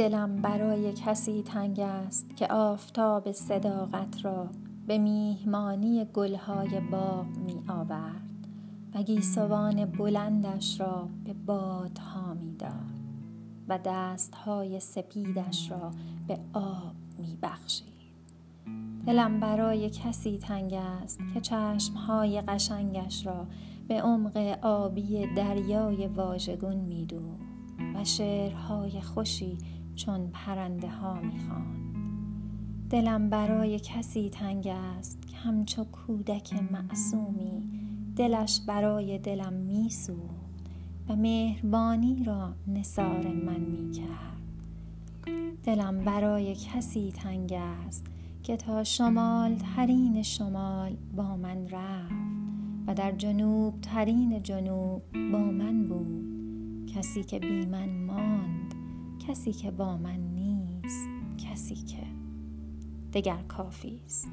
دلم برای کسی تنگ است که آفتاب صداقت را به میهمانی گلهای باغ می آورد و گیسوان بلندش را به بادها می داد و دستهای سپیدش را به آب می بخشید. دلم برای کسی تنگ است که چشمهای قشنگش را به عمق آبی دریای واژگون می و شعرهای خوشی چون پرنده ها می دلم برای کسی تنگ است که همچو کودک معصومی دلش برای دلم می و مهربانی را نثار من می کرد دلم برای کسی تنگ است که تا شمال ترین شمال با من رفت و در جنوب ترین جنوب با من بود. کسی که بی من ماند کسی که با من نیست کسی که دگر کافی است.